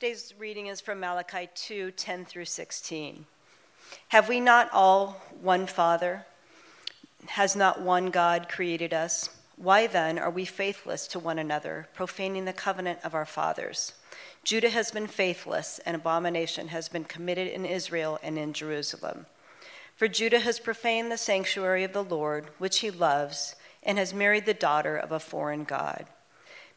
Today's reading is from Malachi 2 10 through 16. Have we not all one Father? Has not one God created us? Why then are we faithless to one another, profaning the covenant of our fathers? Judah has been faithless, and abomination has been committed in Israel and in Jerusalem. For Judah has profaned the sanctuary of the Lord, which he loves, and has married the daughter of a foreign God.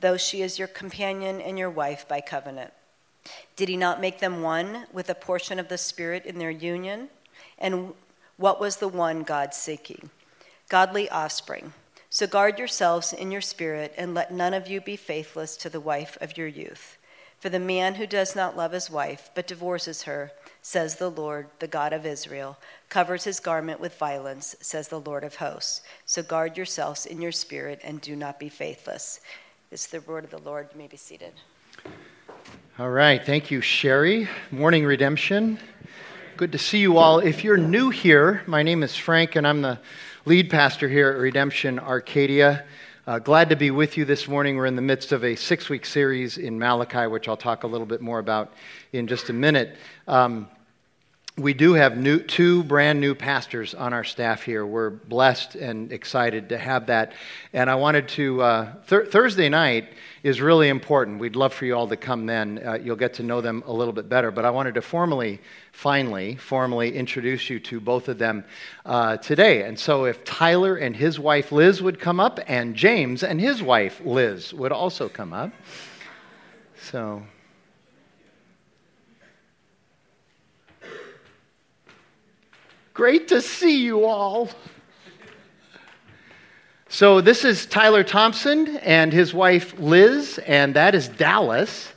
though she is your companion and your wife by covenant. Did he not make them one with a portion of the Spirit in their union? And what was the one God seeking? Godly offspring. So guard yourselves in your spirit, and let none of you be faithless to the wife of your youth. For the man who does not love his wife, but divorces her, says the Lord, the God of Israel, covers his garment with violence, says the Lord of hosts. So guard yourselves in your spirit, and do not be faithless. This is the word of the Lord. You may be seated. All right. Thank you, Sherry. Morning Redemption. Good to see you all. If you're new here, my name is Frank, and I'm the lead pastor here at Redemption Arcadia. Uh, glad to be with you this morning. We're in the midst of a six week series in Malachi, which I'll talk a little bit more about in just a minute. Um, we do have new, two brand new pastors on our staff here. We're blessed and excited to have that. And I wanted to, uh, th- Thursday night is really important. We'd love for you all to come then. Uh, you'll get to know them a little bit better. But I wanted to formally, finally, formally introduce you to both of them uh, today. And so if Tyler and his wife Liz would come up, and James and his wife Liz would also come up. So Great to see you all. So, this is Tyler Thompson and his wife Liz, and that is Dallas.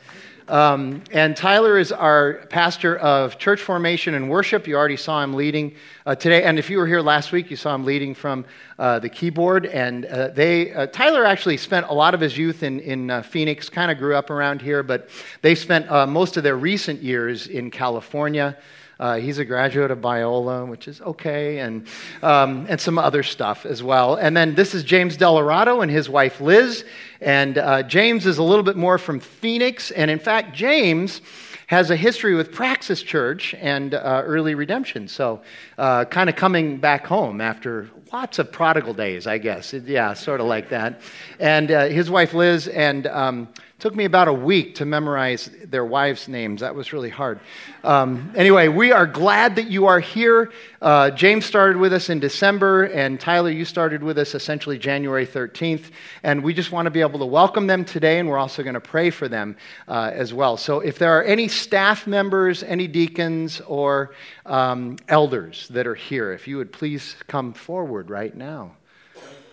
Um, and Tyler is our pastor of church formation and worship. You already saw him leading uh, today. And if you were here last week, you saw him leading from uh, the keyboard. And uh, they, uh, Tyler actually spent a lot of his youth in, in uh, Phoenix, kind of grew up around here, but they spent uh, most of their recent years in California. Uh, he's a graduate of Biola, which is okay, and, um, and some other stuff as well. And then this is James Delarado and his wife Liz. And uh, James is a little bit more from Phoenix. And in fact, James has a history with Praxis Church and uh, early redemption. So, uh, kind of coming back home after lots of prodigal days, I guess. Yeah, sort of like that. And uh, his wife Liz and um, took me about a week to memorize their wives' names. That was really hard. Um, anyway, we are glad that you are here. Uh, James started with us in December, and Tyler, you started with us essentially January 13th. And we just want to be able to welcome them today, and we're also going to pray for them uh, as well. So if there are any staff members, any deacons, or um, elders that are here, if you would please come forward right now.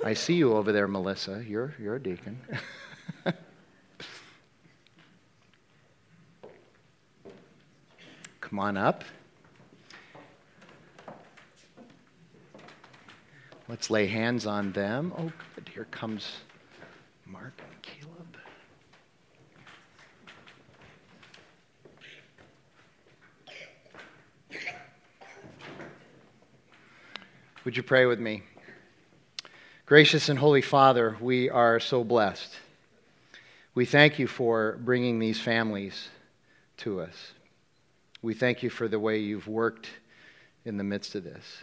I see you over there, Melissa. You're, you're a deacon. Come on up. Let's lay hands on them. Oh, good. Here comes Mark and Caleb. Would you pray with me? Gracious and Holy Father, we are so blessed. We thank you for bringing these families to us. We thank you for the way you've worked in the midst of this.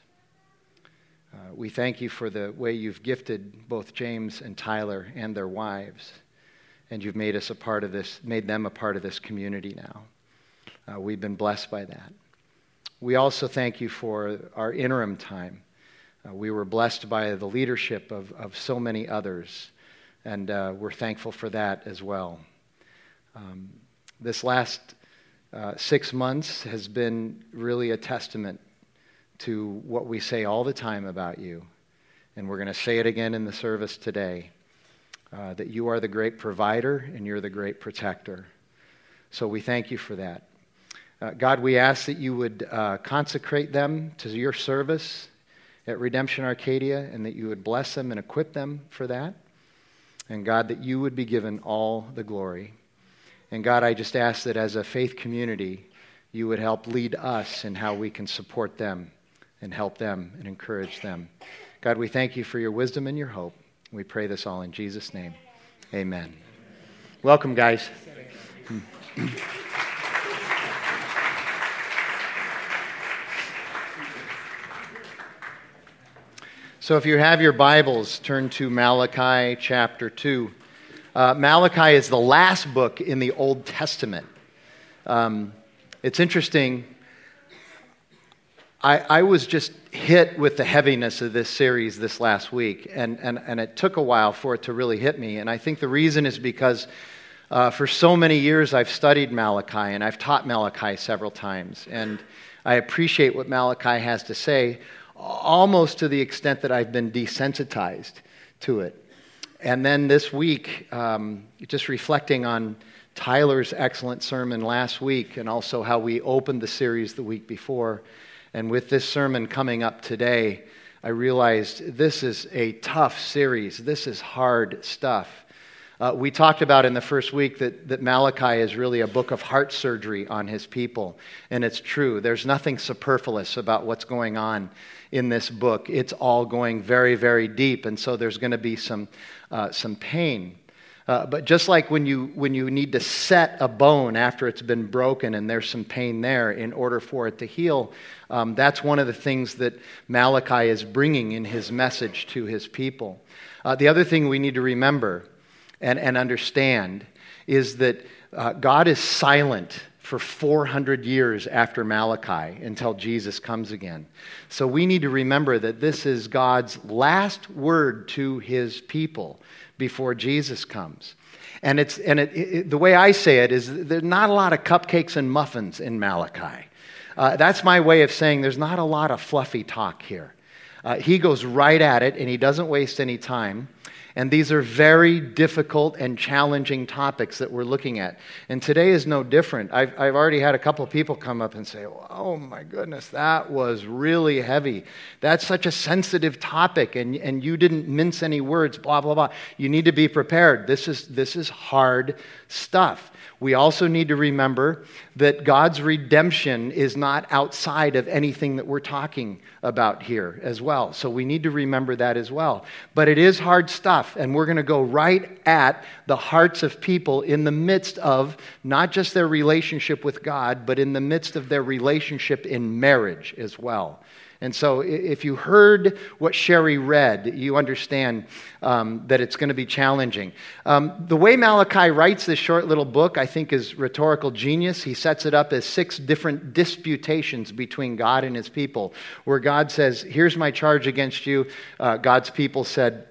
Uh, we thank you for the way you've gifted both James and Tyler and their wives, and you've made us a part of this, made them a part of this community now. Uh, we've been blessed by that. We also thank you for our interim time. Uh, we were blessed by the leadership of, of so many others, and uh, we're thankful for that as well. Um, this last uh, six months has been really a testament to what we say all the time about you. And we're going to say it again in the service today uh, that you are the great provider and you're the great protector. So we thank you for that. Uh, God, we ask that you would uh, consecrate them to your service at Redemption Arcadia and that you would bless them and equip them for that. And God, that you would be given all the glory. And God, I just ask that as a faith community, you would help lead us in how we can support them and help them and encourage them. God, we thank you for your wisdom and your hope. We pray this all in Jesus' name. Amen. Welcome, guys. So, if you have your Bibles, turn to Malachi chapter 2. Uh, Malachi is the last book in the Old Testament. Um, it's interesting. I, I, was just hit with the heaviness of this series this last week, and, and, and it took a while for it to really hit me. And I think the reason is because uh, for so many years I've studied Malachi and I've taught Malachi several times. And I appreciate what Malachi has to say almost to the extent that I've been desensitized to it. And then this week, um, just reflecting on Tyler's excellent sermon last week and also how we opened the series the week before, and with this sermon coming up today, I realized this is a tough series. This is hard stuff. Uh, we talked about in the first week that, that Malachi is really a book of heart surgery on his people, and it's true. There's nothing superfluous about what's going on in this book. It's all going very, very deep, and so there's going to be some, uh, some pain. Uh, but just like when you, when you need to set a bone after it's been broken and there's some pain there in order for it to heal, um, that's one of the things that Malachi is bringing in his message to his people. Uh, the other thing we need to remember and, and understand is that uh, God is silent for 400 years after Malachi until Jesus comes again. So we need to remember that this is God's last word to his people before Jesus comes. And, it's, and it, it, the way I say it is there's not a lot of cupcakes and muffins in Malachi. Uh, that's my way of saying there's not a lot of fluffy talk here. Uh, he goes right at it and he doesn't waste any time. And these are very difficult and challenging topics that we're looking at. And today is no different. I've, I've already had a couple of people come up and say, Oh my goodness, that was really heavy. That's such a sensitive topic, and, and you didn't mince any words, blah, blah, blah. You need to be prepared. This is, this is hard stuff. We also need to remember that God's redemption is not outside of anything that we're talking about here as well. So we need to remember that as well. But it is hard stuff, and we're going to go right at the hearts of people in the midst of not just their relationship with God, but in the midst of their relationship in marriage as well. And so, if you heard what Sherry read, you understand um, that it's going to be challenging. Um, the way Malachi writes this short little book, I think, is rhetorical genius. He sets it up as six different disputations between God and his people, where God says, Here's my charge against you. Uh, God's people said,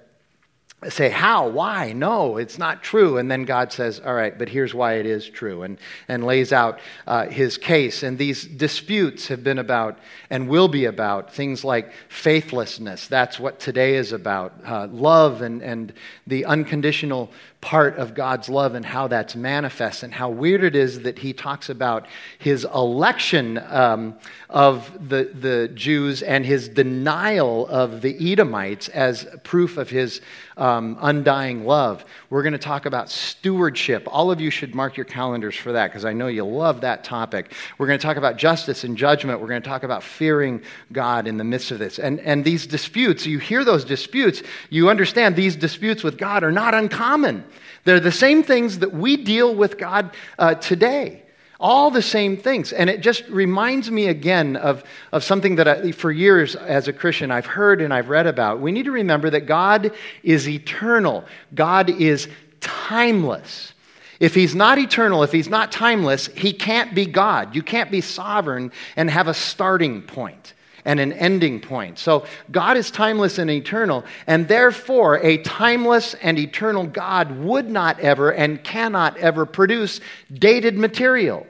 say, How? Why? No, it's not true. And then God says, All right, but here's why it is true, and, and lays out uh, his case. And these disputes have been about and will be about things like faithlessness. That's what today is about. Uh, love and, and the unconditional part of God's love and how that's manifest, and how weird it is that he talks about his election um, of the, the Jews and his denial of the Edomites as proof of his um, undying love. We're going to talk about stewardship. All of you should mark your calendars for that because I know you love that topic. We're going to talk about justice and judgment. We're going to talk about fearing God in the midst of this. And, and these disputes, you hear those disputes, you understand these disputes with God are not uncommon. They're the same things that we deal with God uh, today. All the same things. And it just reminds me again of, of something that I, for years as a Christian I've heard and I've read about. We need to remember that God is eternal, God is timeless. If he's not eternal, if he's not timeless, he can't be God. You can't be sovereign and have a starting point and an ending point. So God is timeless and eternal, and therefore a timeless and eternal God would not ever and cannot ever produce dated material.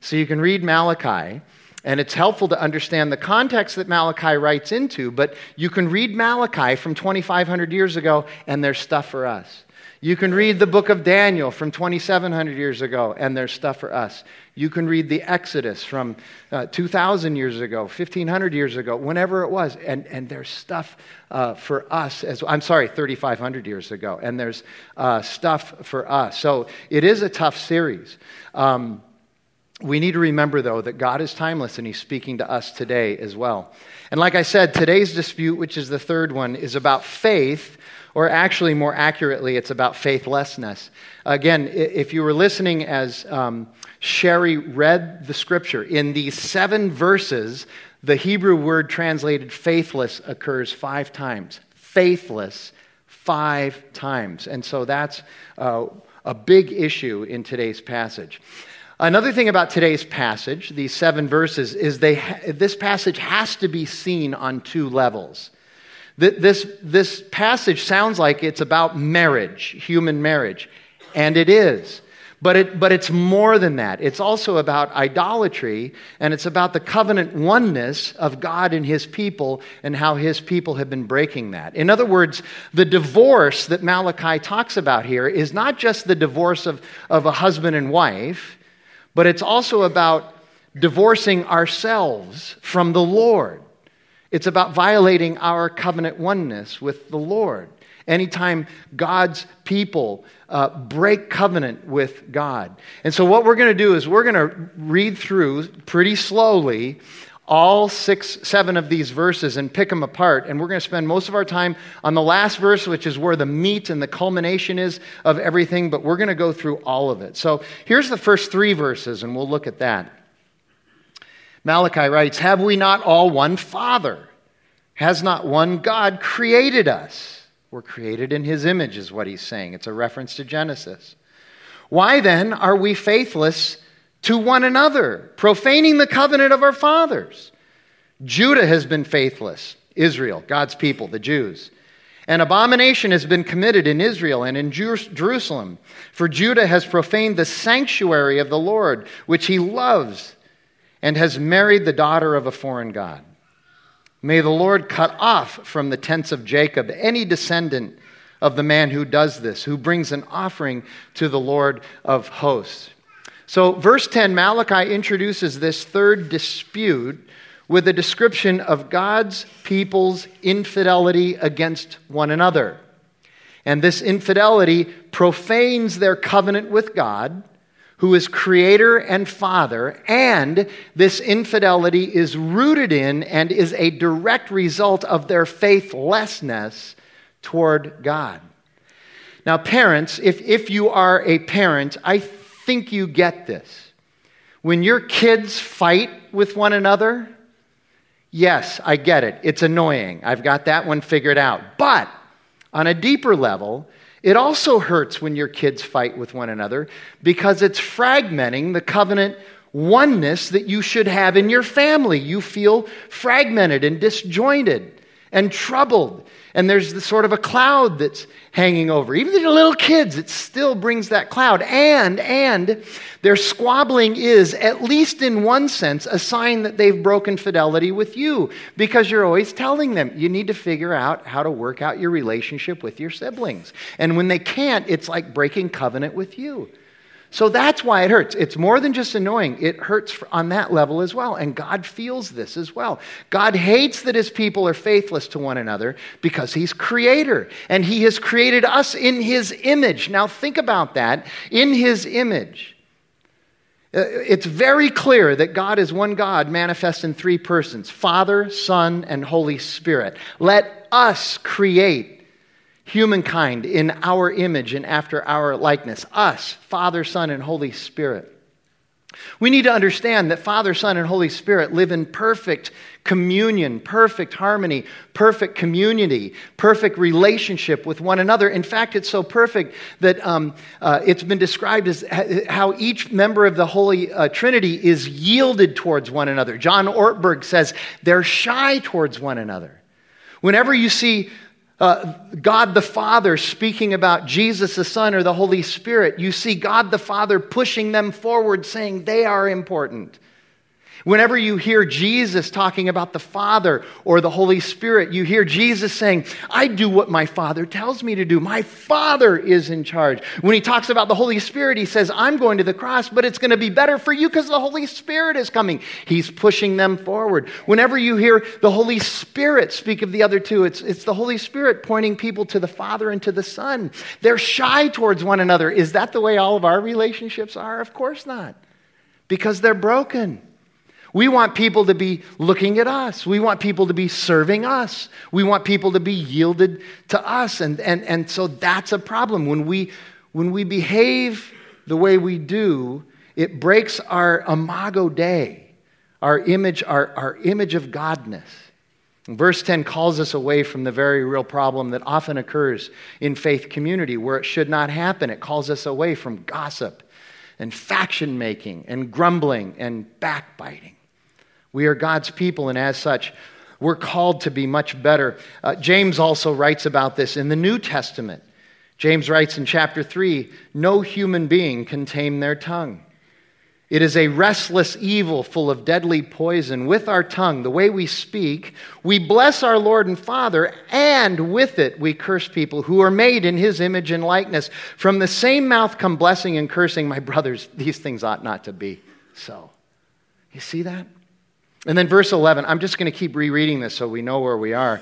So you can read Malachi. And it's helpful to understand the context that Malachi writes into, but you can read Malachi from 2,500 years ago, and there's stuff for us. You can read the book of Daniel from 2,700 years ago, and there's stuff for us. You can read the Exodus from uh, 2,000 years ago, 1,500 years ago, whenever it was, and, and there's stuff uh, for us as I'm sorry, 3,500 years ago, and there's uh, stuff for us. So it is a tough series. Um, we need to remember, though, that God is timeless and He's speaking to us today as well. And like I said, today's dispute, which is the third one, is about faith or actually, more accurately, it's about faithlessness. Again, if you were listening as um, Sherry read the scripture, in these seven verses, the Hebrew word translated faithless occurs five times. Faithless, five times. And so that's uh, a big issue in today's passage. Another thing about today's passage, these seven verses, is they ha- this passage has to be seen on two levels. This, this passage sounds like it's about marriage, human marriage, and it is. But, it, but it's more than that. It's also about idolatry, and it's about the covenant oneness of God and his people and how his people have been breaking that. In other words, the divorce that Malachi talks about here is not just the divorce of, of a husband and wife, but it's also about divorcing ourselves from the Lord. It's about violating our covenant oneness with the Lord. Anytime God's people uh, break covenant with God. And so, what we're going to do is we're going to read through pretty slowly all six, seven of these verses and pick them apart. And we're going to spend most of our time on the last verse, which is where the meat and the culmination is of everything, but we're going to go through all of it. So, here's the first three verses, and we'll look at that. Malachi writes, Have we not all one Father? Has not one God created us? We're created in his image, is what he's saying. It's a reference to Genesis. Why then are we faithless to one another, profaning the covenant of our fathers? Judah has been faithless, Israel, God's people, the Jews. An abomination has been committed in Israel and in Jerusalem, for Judah has profaned the sanctuary of the Lord, which he loves and has married the daughter of a foreign God. May the Lord cut off from the tents of Jacob any descendant of the man who does this, who brings an offering to the Lord of hosts. So, verse 10, Malachi introduces this third dispute with a description of God's people's infidelity against one another. And this infidelity profanes their covenant with God who is creator and father, and this infidelity is rooted in and is a direct result of their faithlessness toward God. Now, parents, if, if you are a parent, I think you get this. When your kids fight with one another, yes, I get it. It's annoying. I've got that one figured out. But on a deeper level, it also hurts when your kids fight with one another because it's fragmenting the covenant oneness that you should have in your family. You feel fragmented and disjointed and troubled and there's the sort of a cloud that's hanging over. Even the little kids, it still brings that cloud. And, and their squabbling is, at least in one sense, a sign that they've broken fidelity with you because you're always telling them you need to figure out how to work out your relationship with your siblings. And when they can't, it's like breaking covenant with you. So that's why it hurts. It's more than just annoying, it hurts on that level as well. And God feels this as well. God hates that his people are faithless to one another because he's creator and he has created us in his image. Now, think about that in his image. Uh, it's very clear that God is one God manifest in three persons Father, Son, and Holy Spirit. Let us create humankind in our image and after our likeness. Us, Father, Son, and Holy Spirit. We need to understand that Father, Son, and Holy Spirit live in perfect communion, perfect harmony, perfect community, perfect relationship with one another. In fact, it's so perfect that um, uh, it's been described as how each member of the Holy uh, Trinity is yielded towards one another. John Ortberg says they're shy towards one another. Whenever you see uh, God the Father speaking about Jesus the Son or the Holy Spirit, you see God the Father pushing them forward, saying they are important. Whenever you hear Jesus talking about the Father or the Holy Spirit, you hear Jesus saying, I do what my Father tells me to do. My Father is in charge. When he talks about the Holy Spirit, he says, I'm going to the cross, but it's going to be better for you because the Holy Spirit is coming. He's pushing them forward. Whenever you hear the Holy Spirit speak of the other two, it's, it's the Holy Spirit pointing people to the Father and to the Son. They're shy towards one another. Is that the way all of our relationships are? Of course not, because they're broken. We want people to be looking at us. We want people to be serving us. We want people to be yielded to us. And, and, and so that's a problem. When we, when we behave the way we do, it breaks our imago Dei, our image, our, our image of Godness. verse 10 calls us away from the very real problem that often occurs in faith community where it should not happen. It calls us away from gossip and faction making and grumbling and backbiting. We are God's people, and as such, we're called to be much better. Uh, James also writes about this in the New Testament. James writes in chapter 3 No human being can tame their tongue. It is a restless evil full of deadly poison. With our tongue, the way we speak, we bless our Lord and Father, and with it we curse people who are made in his image and likeness. From the same mouth come blessing and cursing. My brothers, these things ought not to be so. You see that? And then verse 11, I'm just going to keep rereading this so we know where we are.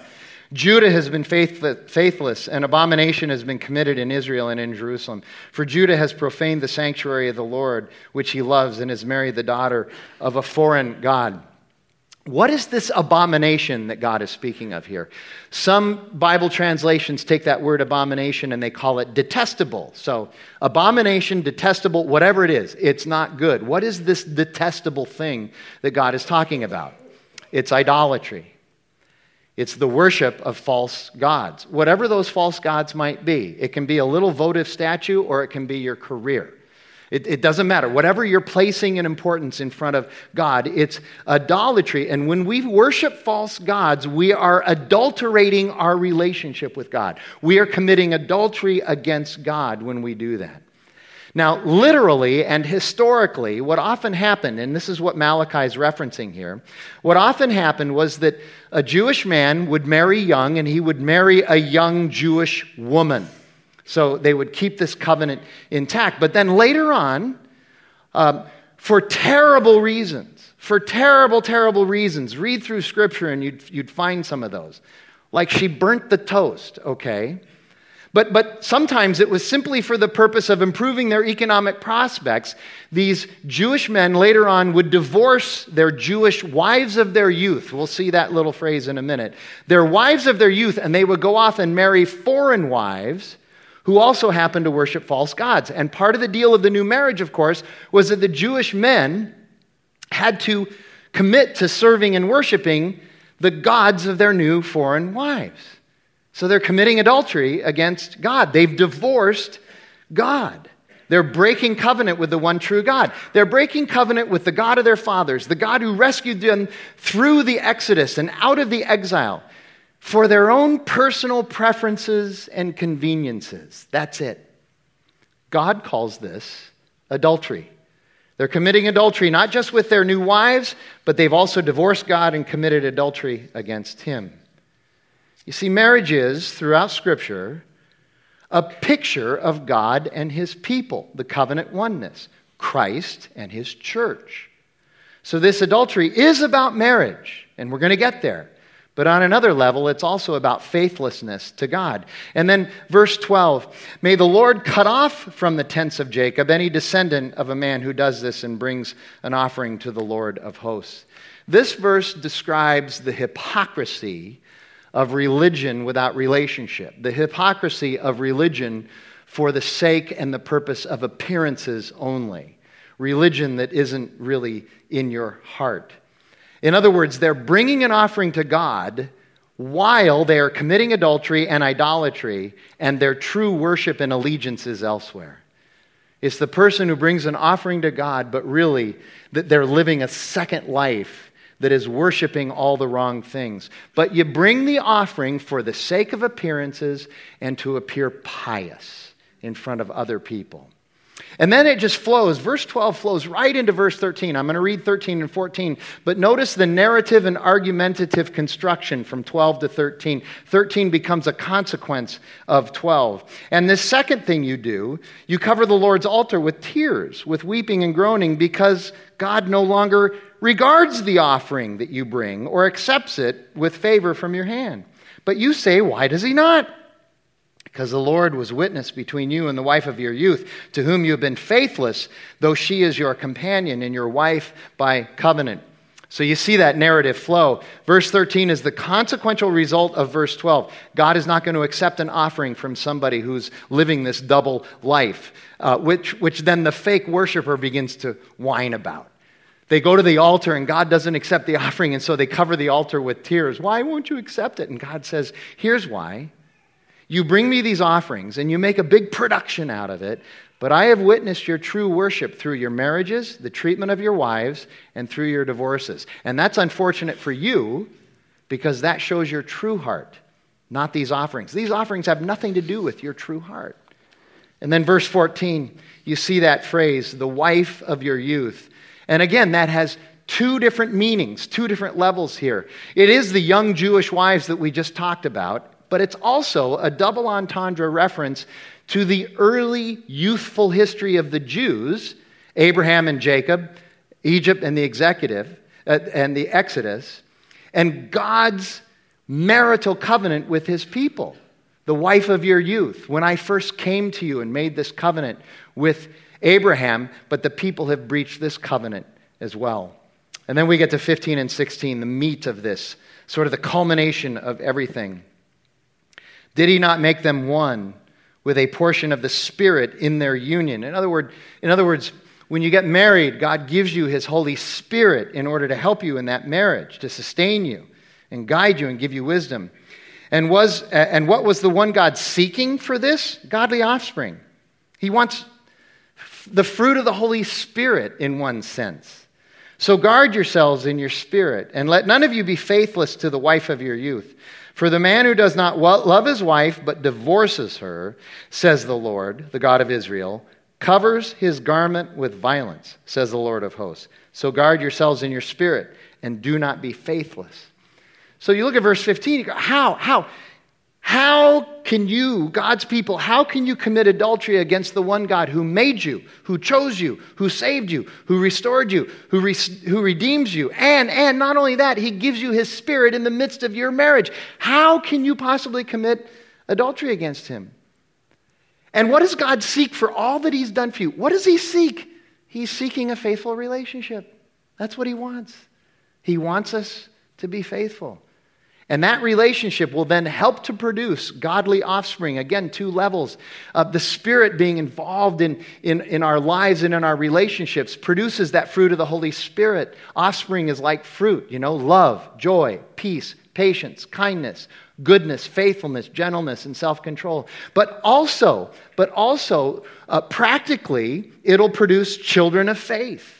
Judah has been faithless, and abomination has been committed in Israel and in Jerusalem. For Judah has profaned the sanctuary of the Lord, which he loves, and has married the daughter of a foreign God. What is this abomination that God is speaking of here? Some Bible translations take that word abomination and they call it detestable. So, abomination, detestable, whatever it is, it's not good. What is this detestable thing that God is talking about? It's idolatry. It's the worship of false gods, whatever those false gods might be. It can be a little votive statue or it can be your career. It, it, doesn't matter. Whatever you're placing in importance in front of God, it's idolatry. And when we worship false gods, we are adulterating our relationship with God. We are committing adultery against God when we do that. Now, literally and historically, what often happened, and this is what Malachi is referencing here, what often happened was that a Jewish man would marry young and he would marry a young Jewish woman. So they would keep this covenant intact. But then later on, um, for terrible reasons, for terrible, terrible reasons, read through scripture and you'd, you'd find some of those. Like she burnt the toast, okay? But, but sometimes it was simply for the purpose of improving their economic prospects. These Jewish men later on would divorce their Jewish wives of their youth. We'll see that little phrase in a minute. Their wives of their youth, and they would go off and marry foreign wives who also happened to worship false gods. And part of the deal of the new marriage, of course, was that the Jewish men had to commit to serving and worshiping the gods of their new foreign wives. So they're committing adultery against God. They've divorced God. They're breaking covenant with the one true God. They're breaking covenant with the God of their fathers, the God who rescued them through the Exodus and out of the exile for their own personal preferences and conveniences. That's it. God calls this adultery. They're committing adultery not just with their new wives, but they've also divorced God and committed adultery against Him. You see, marriage is, throughout Scripture, a picture of God and His people, the covenant oneness, Christ and His church. So, this adultery is about marriage, and we're going to get there. But on another level, it's also about faithlessness to God. And then verse 12 May the Lord cut off from the tents of Jacob any descendant of a man who does this and brings an offering to the Lord of hosts. This verse describes the hypocrisy of religion without relationship, the hypocrisy of religion for the sake and the purpose of appearances only, religion that isn't really in your heart. In other words, they're bringing an offering to God while they are committing adultery and idolatry, and their true worship and allegiance is elsewhere. It's the person who brings an offering to God, but really that they're living a second life that is worshiping all the wrong things. But you bring the offering for the sake of appearances and to appear pious in front of other people. And then it just flows. Verse 12 flows right into verse 13. I'm going to read 13 and 14, but notice the narrative and argumentative construction from 12 to 13. 13 becomes a consequence of 12. And this second thing you do, you cover the Lord's altar with tears, with weeping and groaning, because God no longer regards the offering that you bring or accepts it with favor from your hand. But you say, Why does he not? Because the Lord was witness between you and the wife of your youth, to whom you have been faithless, though she is your companion and your wife by covenant. So you see that narrative flow. Verse 13 is the consequential result of verse 12. God is not going to accept an offering from somebody who's living this double life, uh, which, which then the fake worshiper begins to whine about. They go to the altar and God doesn't accept the offering, and so they cover the altar with tears. Why won't you accept it? And God says, Here's why. You bring me these offerings and you make a big production out of it, but I have witnessed your true worship through your marriages, the treatment of your wives, and through your divorces. And that's unfortunate for you because that shows your true heart, not these offerings. These offerings have nothing to do with your true heart. And then, verse 14, you see that phrase, the wife of your youth. And again, that has two different meanings, two different levels here. It is the young Jewish wives that we just talked about, but it's also a double entendre reference to the early youthful history of the Jews, Abraham and Jacob, Egypt and the executive uh, and the Exodus, and God's marital covenant with his people. The wife of your youth, when I first came to you and made this covenant with Abraham, but the people have breached this covenant as well. And then we get to 15 and 16, the meat of this, sort of the culmination of everything. Did he not make them one with a portion of the Spirit in their union? In other, word, in other words, when you get married, God gives you his Holy Spirit in order to help you in that marriage, to sustain you and guide you and give you wisdom. And, was, and what was the one God seeking for this? Godly offspring. He wants the fruit of the Holy Spirit in one sense. So guard yourselves in your spirit, and let none of you be faithless to the wife of your youth. For the man who does not love his wife but divorces her, says the Lord, the God of Israel, covers his garment with violence, says the Lord of hosts. So guard yourselves in your spirit and do not be faithless. So you look at verse 15, you go, how? How? How can you, God's people, how can you commit adultery against the one God who made you, who chose you, who saved you, who restored you, who, re- who redeems you? And, and not only that, he gives you his spirit in the midst of your marriage. How can you possibly commit adultery against him? And what does God seek for all that he's done for you? What does he seek? He's seeking a faithful relationship. That's what he wants. He wants us to be faithful. And that relationship will then help to produce godly offspring. Again, two levels. of the Spirit being involved in, in, in our lives and in our relationships produces that fruit of the Holy Spirit. Offspring is like fruit, you know, love, joy, peace, patience, kindness, goodness, faithfulness, gentleness, and self-control. But also, but also, uh, practically, it'll produce children of faith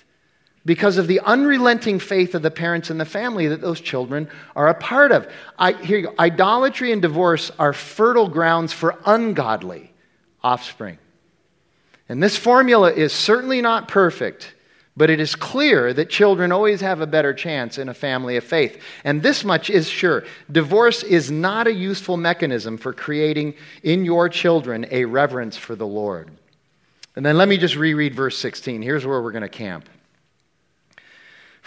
because of the unrelenting faith of the parents and the family that those children are a part of. I, here you go. Idolatry and divorce are fertile grounds for ungodly offspring. And this formula is certainly not perfect, but it is clear that children always have a better chance in a family of faith. And this much is sure divorce is not a useful mechanism for creating in your children a reverence for the Lord. And then let me just reread verse 16. Here's where we're going to camp.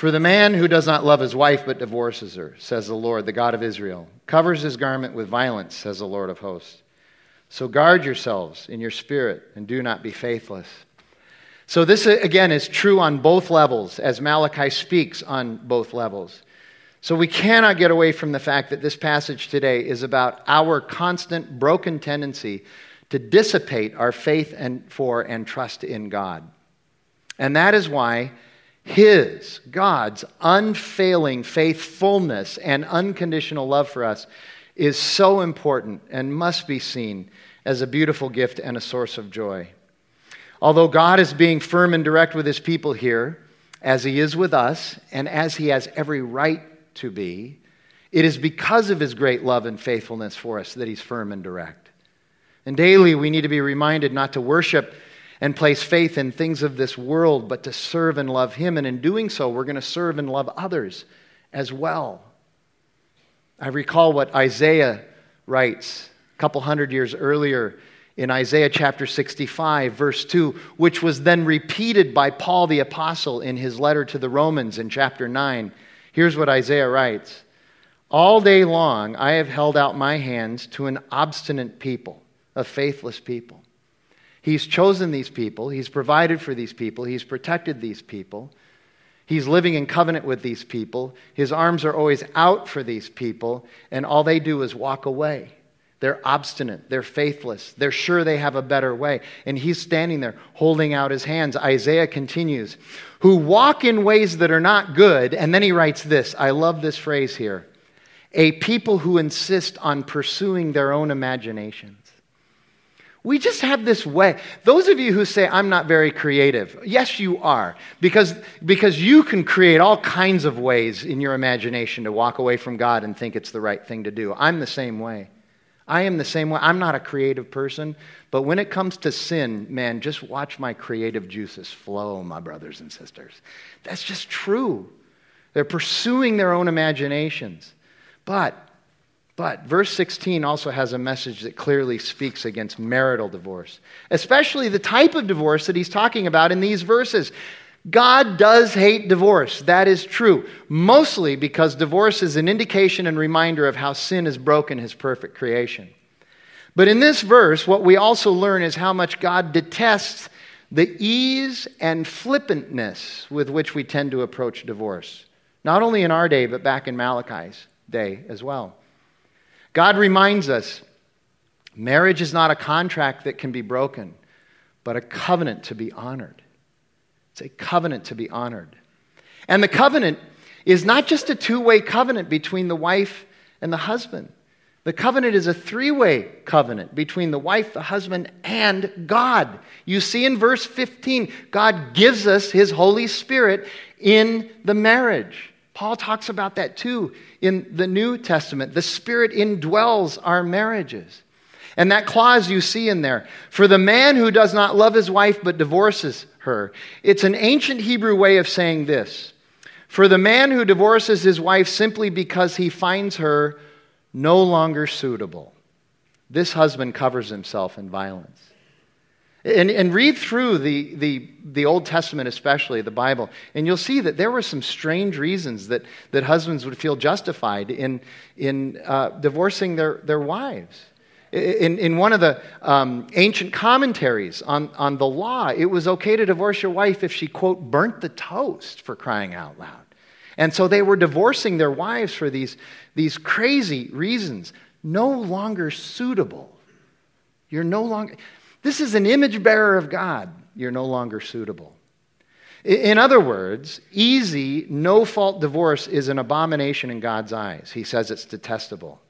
For the man who does not love his wife but divorces her, says the Lord, the God of Israel, covers his garment with violence, says the Lord of hosts. So guard yourselves in your spirit and do not be faithless. So, this again is true on both levels, as Malachi speaks on both levels. So, we cannot get away from the fact that this passage today is about our constant broken tendency to dissipate our faith and for and trust in God. And that is why his, God's unfailing faithfulness and unconditional love for us is so important and must be seen as a beautiful gift and a source of joy. Although God is being firm and direct with his people here, as he is with us, and as he has every right to be, it is because of his great love and faithfulness for us that he's firm and direct. And daily we need to be reminded not to worship and place faith in things of this world, but to serve and love Him. And in doing so, we're going to serve and love others as well. I recall what Isaiah writes a couple hundred years earlier in Isaiah chapter 65, verse 2, which was then repeated by Paul the Apostle in his letter to the Romans in chapter 9. Here's what Isaiah writes All day long I have held out my hands to an obstinate people, a faithless people. He's chosen these people, He's provided for these people, He's protected these people. He's living in covenant with these people. His arms are always out for these people, and all they do is walk away. They're obstinate. They're faithless. They're sure they have a better way. And he's standing there holding out his hands. Isaiah continues, who walk in ways that are not good. And then he writes this I love this phrase here a people who insist on pursuing their own imaginations. We just have this way. Those of you who say, I'm not very creative, yes, you are, because, because you can create all kinds of ways in your imagination to walk away from God and think it's the right thing to do. I'm the same way. I am the same way. I'm not a creative person, but when it comes to sin, man, just watch my creative juices flow, my brothers and sisters. That's just true. They're pursuing their own imaginations. But, but, verse 16 also has a message that clearly speaks against marital divorce, especially the type of divorce that he's talking about in these verses. God does hate divorce. That is true. Mostly because divorce is an indication and reminder of how sin has broken his perfect creation. But in this verse, what we also learn is how much God detests the ease and flippantness with which we tend to approach divorce. Not only in our day, but back in Malachi's day as well. God reminds us marriage is not a contract that can be broken, but a covenant to be honored. It's a covenant to be honored. And the covenant is not just a two way covenant between the wife and the husband. The covenant is a three way covenant between the wife, the husband, and God. You see in verse 15, God gives us his Holy Spirit in the marriage. Paul talks about that too in the New Testament. The Spirit indwells our marriages. And that clause you see in there for the man who does not love his wife but divorces her. It's an ancient Hebrew way of saying this. For the man who divorces his wife simply because he finds her no longer suitable, this husband covers himself in violence. And, and, read through the, the, the Old Testament, especially the Bible, and you'll see that there were some strange reasons that, that husbands would feel justified in, in uh, divorcing their, their wives. In, in one of the um, ancient commentaries on, on the law, it was okay to divorce your wife if she, quote, burnt the toast for crying out loud. And so they were divorcing their wives for these, these crazy reasons. No longer suitable. You're no longer, this is an image bearer of God. You're no longer suitable. In other words, easy, no fault divorce is an abomination in God's eyes. He says it's detestable.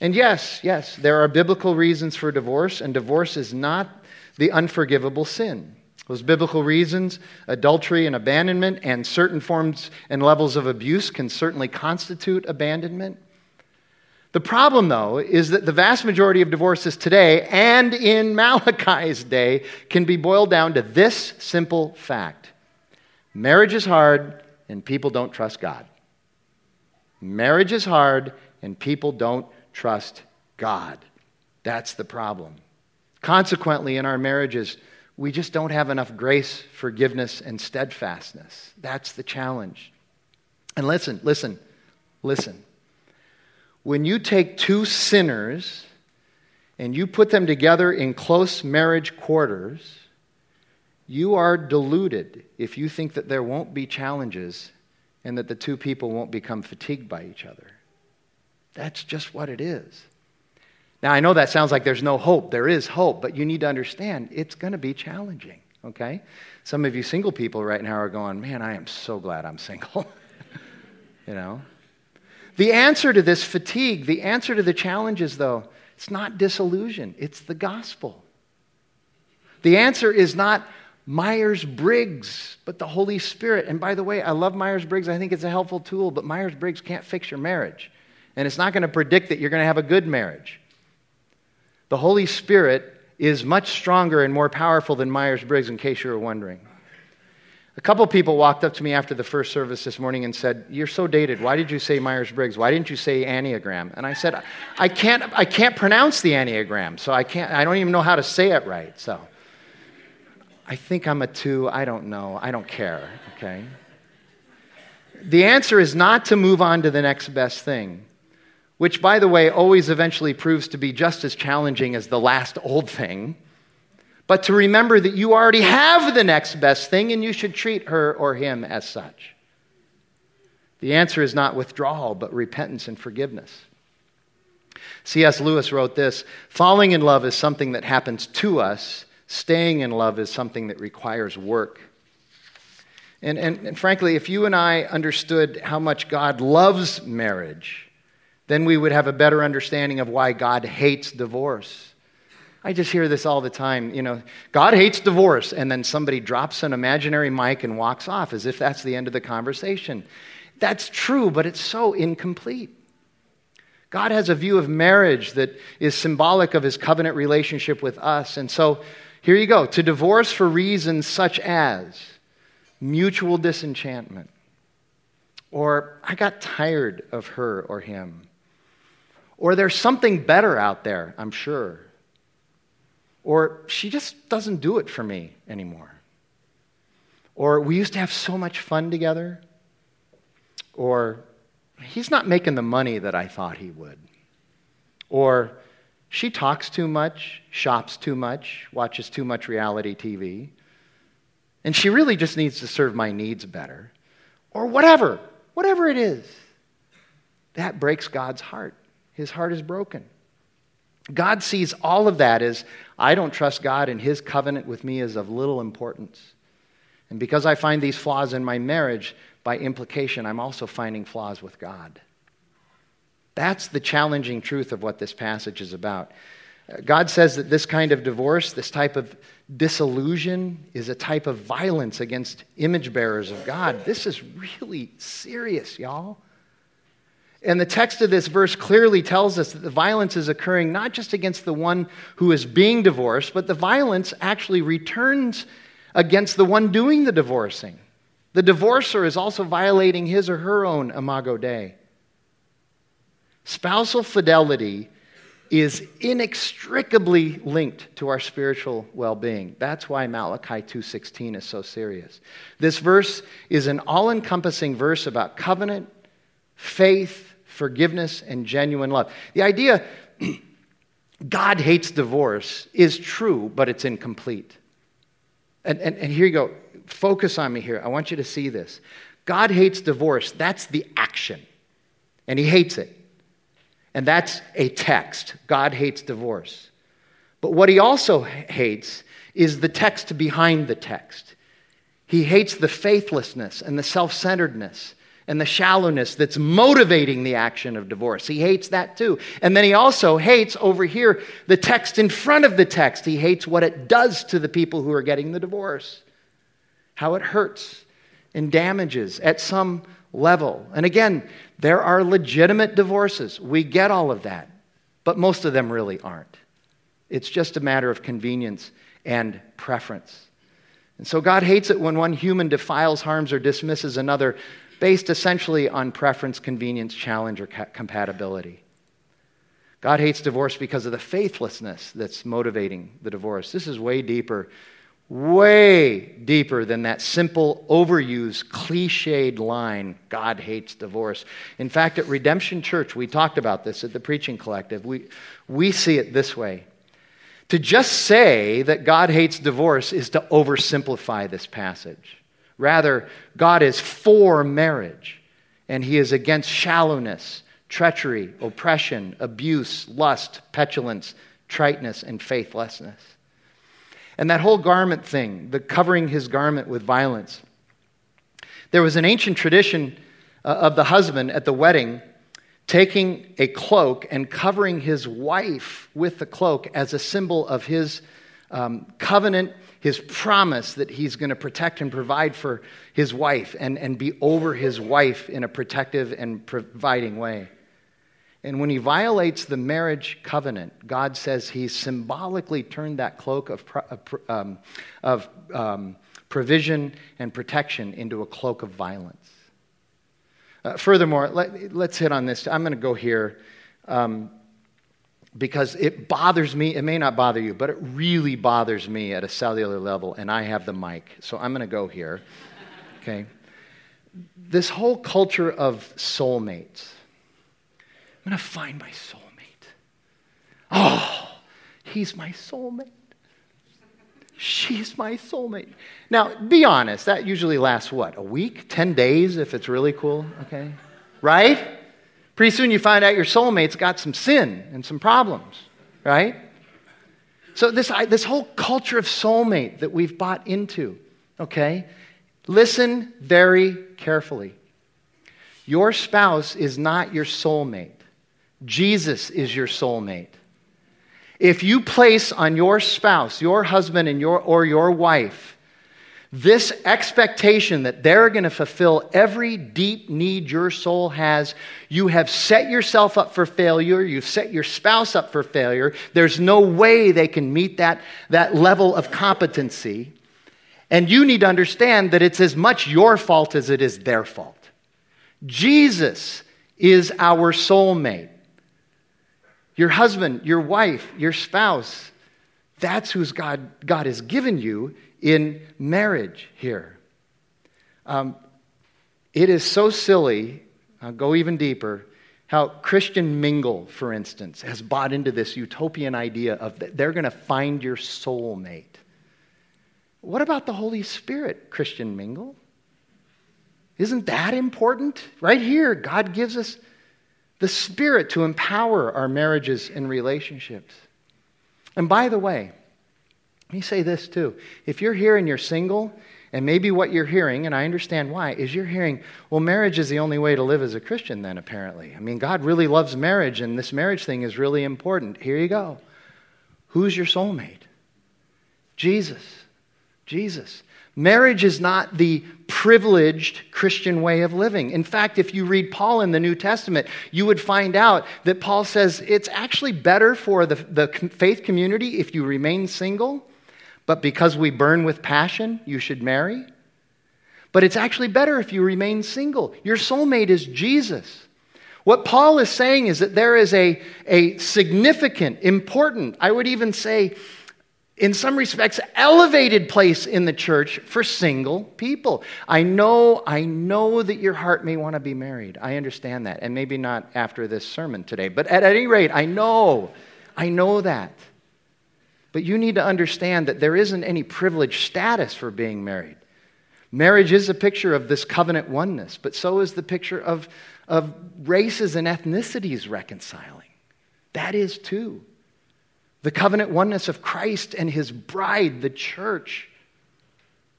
And yes, yes, there are biblical reasons for divorce, and divorce is not the unforgivable sin. Those biblical reasons, adultery and abandonment, and certain forms and levels of abuse can certainly constitute abandonment. The problem, though, is that the vast majority of divorces today and in Malachi's day can be boiled down to this simple fact marriage is hard, and people don't trust God. Marriage is hard, and people don't trust God. That's the problem. Consequently, in our marriages, we just don't have enough grace, forgiveness, and steadfastness. That's the challenge. And listen, listen, listen. When you take two sinners and you put them together in close marriage quarters, you are deluded if you think that there won't be challenges and that the two people won't become fatigued by each other. That's just what it is. Now, I know that sounds like there's no hope. There is hope, but you need to understand it's going to be challenging, okay? Some of you single people right now are going, man, I am so glad I'm single. you know? The answer to this fatigue, the answer to the challenges, though, it's not disillusion, it's the gospel. The answer is not Myers Briggs, but the Holy Spirit. And by the way, I love Myers Briggs. I think it's a helpful tool, but Myers Briggs can't fix your marriage and it's not going to predict that you're going to have a good marriage. The Holy Spirit is much stronger and more powerful than Myers Briggs, in case you were wondering. A couple people walked up to me after the first service this morning and said, You're so dated. Why did you say Myers Briggs? Why didn't you say Enneagram? And I said, I can't, I can't pronounce the Enneagram, so I, can't, I don't even know how to say it right. So I think I'm a two. I don't know. I don't care, okay? The answer is not to move on to the next best thing, which, by the way, always eventually proves to be just as challenging as the last old thing but to remember that you already have the next best thing and you should treat her or him as such. The answer is not withdrawal, but repentance and forgiveness. C.S. Lewis wrote this Falling in love is something that happens to us, staying in love is something that requires work. And, and, and frankly, if you and I understood how much God loves marriage, then we would have a better understanding of why God hates divorce. I just hear this all the time. You know, God hates divorce, and then somebody drops an imaginary mic and walks off as if that's the end of the conversation. That's true, but it's so incomplete. God has a view of marriage that is symbolic of his covenant relationship with us. And so here you go to divorce for reasons such as mutual disenchantment, or I got tired of her or him, or there's something better out there, I'm sure or she just doesn't do it for me anymore. Or we used to have so much fun together. Or he's not making the money that I thought he would. Or she talks too much, shops too much, watches too much reality TV. And she really just needs to serve my needs better. Or whatever, whatever it is. That breaks God's heart. His heart is broken. God sees all of that as I don't trust God, and his covenant with me is of little importance. And because I find these flaws in my marriage, by implication, I'm also finding flaws with God. That's the challenging truth of what this passage is about. God says that this kind of divorce, this type of disillusion, is a type of violence against image bearers of God. This is really serious, y'all. And the text of this verse clearly tells us that the violence is occurring not just against the one who is being divorced, but the violence actually returns against the one doing the divorcing. The divorcer is also violating his or her own imago Dei. Spousal fidelity is inextricably linked to our spiritual well-being. That's why Malachi 2:16 is so serious. This verse is an all-encompassing verse about covenant, faith, forgiveness, and genuine love. The idea God hates divorce is true, but it's incomplete. And, and, and here you go. Focus on me here. I want you to see this. God hates divorce. That's the action, and He hates it. And that's a text. God hates divorce. But what He also hates is the text behind the text. He hates the faithlessness and the self centeredness and the shallowness that's motivating the action of divorce. He hates that too. And then he also hates over here the text in front of the text. He hates what it does to the people who are getting the divorce, how it hurts and damages at some level. And again, there are legitimate divorces. We get all of that, but most of them really aren't. It's just a matter of convenience and preference. And so God hates it when one human defiles, harms, or dismisses another based essentially on preference, convenience, challenge, or compatibility. God hates divorce because of the faithlessness that's motivating the divorce. This is way deeper, way deeper than that simple, overused, cliched line God hates divorce. In fact, at Redemption Church, we talked about this at the Preaching Collective. We, we see it this way. To just say that God hates divorce is to oversimplify this passage. Rather, God is for marriage, and He is against shallowness, treachery, oppression, abuse, lust, petulance, triteness, and faithlessness. And that whole garment thing, the covering his garment with violence. There was an ancient tradition uh, of the husband at the wedding taking a cloak and covering his wife with the cloak as a symbol of his um, covenant his promise that he's going to protect and provide for his wife and, and be over his wife in a protective and providing way. And when he violates the marriage covenant, God says he symbolically turned that cloak of, um, of um, provision and protection into a cloak of violence. Uh, furthermore, let, us hit on this. I'm going to go here um, because it bothers me. It may not bother you, but it really bothers me at a cellular level, and I have the mic. So I'm going to go here. Okay? This whole culture of soulmates. I'm going to find my soulmate. Oh, he's my soulmate. She's my soulmate. Now, be honest, that usually lasts what? A week? 10 days if it's really cool? Okay? Right? Pretty soon you find out your soulmate's got some sin and some problems, right? So, this, this whole culture of soulmate that we've bought into, okay? Listen very carefully. Your spouse is not your soulmate, Jesus is your soulmate. If you place on your spouse, your husband and your, or your wife, this expectation that they're going to fulfill every deep need your soul has, you have set yourself up for failure. You've set your spouse up for failure. There's no way they can meet that, that level of competency. And you need to understand that it's as much your fault as it is their fault. Jesus is our soulmate your husband, your wife, your spouse. That's who God, God has given you in marriage here. Um, it is so silly, I'll go even deeper, how Christian Mingle, for instance, has bought into this utopian idea of they're going to find your soulmate. What about the Holy Spirit, Christian Mingle? Isn't that important? Right here, God gives us the Spirit to empower our marriages and relationships. And by the way, let me say this too. If you're here and you're single, and maybe what you're hearing, and I understand why, is you're hearing, well, marriage is the only way to live as a Christian, then, apparently. I mean, God really loves marriage, and this marriage thing is really important. Here you go. Who's your soulmate? Jesus. Jesus. Marriage is not the privileged Christian way of living. In fact, if you read Paul in the New Testament, you would find out that Paul says it's actually better for the, the faith community if you remain single, but because we burn with passion, you should marry. But it's actually better if you remain single. Your soulmate is Jesus. What Paul is saying is that there is a, a significant, important, I would even say, in some respects, elevated place in the church for single people. I know, I know that your heart may want to be married. I understand that. And maybe not after this sermon today. But at any rate, I know, I know that. But you need to understand that there isn't any privileged status for being married. Marriage is a picture of this covenant oneness, but so is the picture of, of races and ethnicities reconciling. That is too the covenant oneness of Christ and his bride, the church,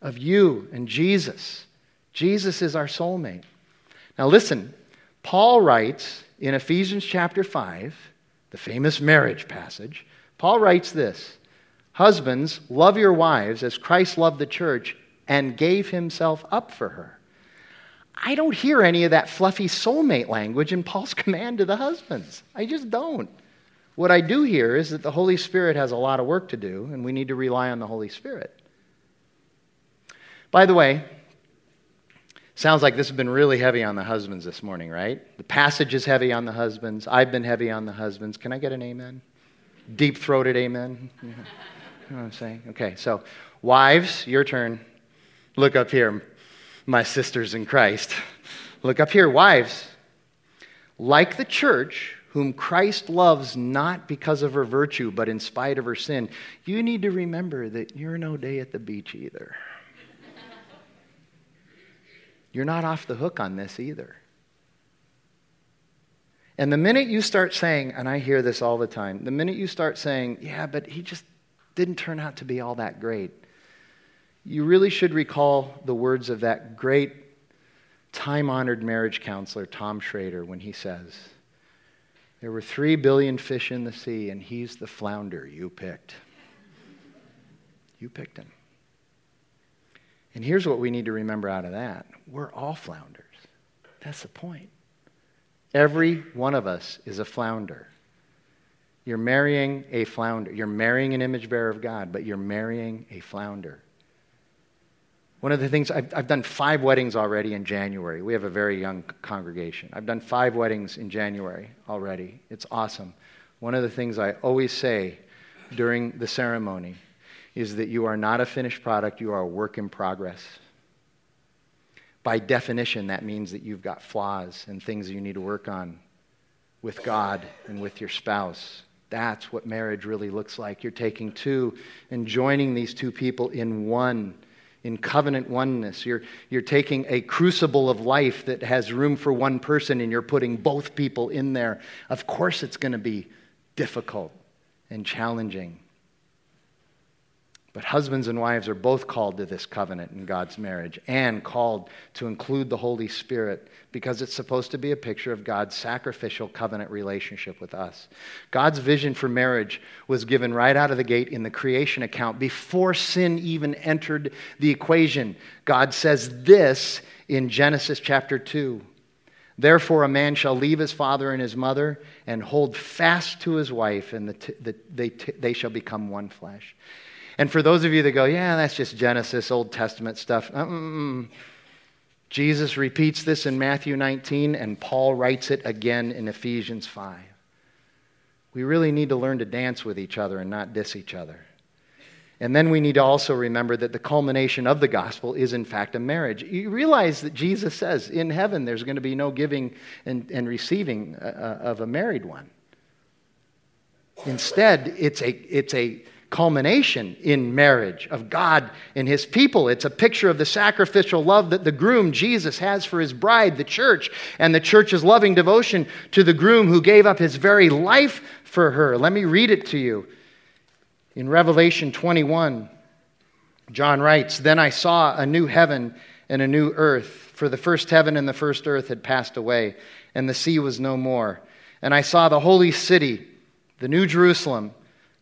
of you and Jesus. Jesus is our soulmate. Now, listen, Paul writes in Ephesians chapter 5, the famous marriage passage, Paul writes this Husbands, love your wives as Christ loved the church and gave himself up for her. I don't hear any of that fluffy soulmate language in Paul's command to the husbands. I just don't. What I do hear is that the Holy Spirit has a lot of work to do, and we need to rely on the Holy Spirit. By the way, sounds like this has been really heavy on the husbands this morning, right? The passage is heavy on the husbands. I've been heavy on the husbands. Can I get an amen? Deep throated amen? You know what I'm saying? Okay, so wives, your turn. Look up here, my sisters in Christ. Look up here, wives. Like the church, whom Christ loves not because of her virtue, but in spite of her sin, you need to remember that you're no day at the beach either. You're not off the hook on this either. And the minute you start saying, and I hear this all the time, the minute you start saying, yeah, but he just didn't turn out to be all that great, you really should recall the words of that great time honored marriage counselor, Tom Schrader, when he says, there were three billion fish in the sea, and he's the flounder you picked. You picked him. And here's what we need to remember out of that we're all flounders. That's the point. Every one of us is a flounder. You're marrying a flounder. You're marrying an image bearer of God, but you're marrying a flounder. One of the things, I've, I've, done five weddings already in January. We have a very young congregation. I've done five weddings in January already. It's awesome. One of the things I always say during the ceremony is that you are not a finished product, you are a work in progress. By definition, that means that you've got flaws and things you need to work on with God and with your spouse. That's what marriage really looks like. You're taking two and joining these two people in one, in covenant oneness. You're, you're taking a crucible of life that has room for one person and you're putting both people in there. Of course, it's going to be difficult and challenging. But husbands and wives are both called to this covenant in God's marriage and called to include the Holy Spirit because it's supposed to be a picture of God's sacrificial covenant relationship with us. God's vision for marriage was given right out of the gate in the creation account before sin even entered the equation. God says this in Genesis chapter 2. Therefore, a man shall leave his father and his mother and hold fast to his wife, and the t- the, they, t- they shall become one flesh. And for those of you that go, yeah, that's just Genesis, Old Testament stuff. Mm-mm. Jesus repeats this in Matthew 19, and Paul writes it again in Ephesians 5. We really need to learn to dance with each other and not diss each other. And then we need to also remember that the culmination of the gospel is, in fact, a marriage. You realize that Jesus says in heaven there's going to be no giving and, and receiving uh, uh of a married one. Instead, it's a, it's a culmination in marriage of God and his people. It's a picture of the sacrificial love that the groom, Jesus, has for his bride, the church, and the church's loving devotion to the groom who gave up his very life for her. Let me read it to you. In Revelation 21, John writes Then I saw a new heaven and a new earth, for the first heaven and the first earth had passed away, and the sea was no more. And I saw the holy city, the new Jerusalem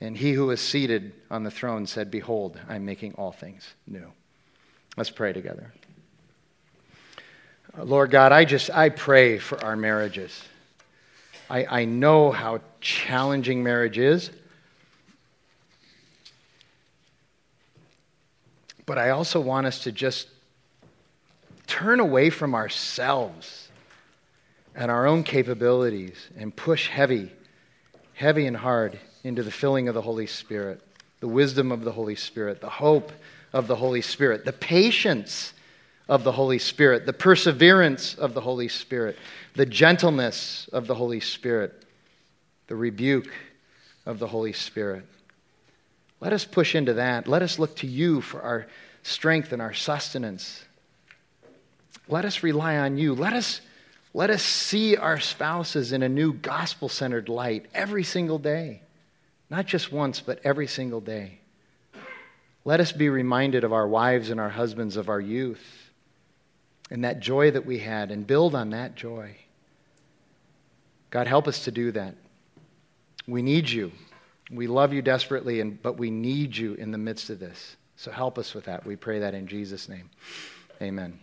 And he who is seated on the throne said, Behold, I'm making all things new. Let's pray together. Uh, Lord God, I just I pray for our marriages. I, I know how challenging marriage is. But I also want us to just turn away from ourselves and our own capabilities and push heavy, heavy and hard into the filling of the Holy Spirit, the wisdom of the Holy Spirit, the hope of the Holy Spirit, the patience of the Holy Spirit, the perseverance of the Holy Spirit, the gentleness of the Holy Spirit, the rebuke of the Holy Spirit. Let us push into that. Let us look to you for our strength and our sustenance. Let us rely on you. Let us, let us see our spouses in a new gospel centered light every single day. Not just once, but every single day. Let us be reminded of our wives and our husbands of our youth and that joy that we had and build on that joy. God, help us to do that. We need you. We love you desperately, and, but we need you in the midst of this. So help us with that. We pray that in Jesus' name. Amen.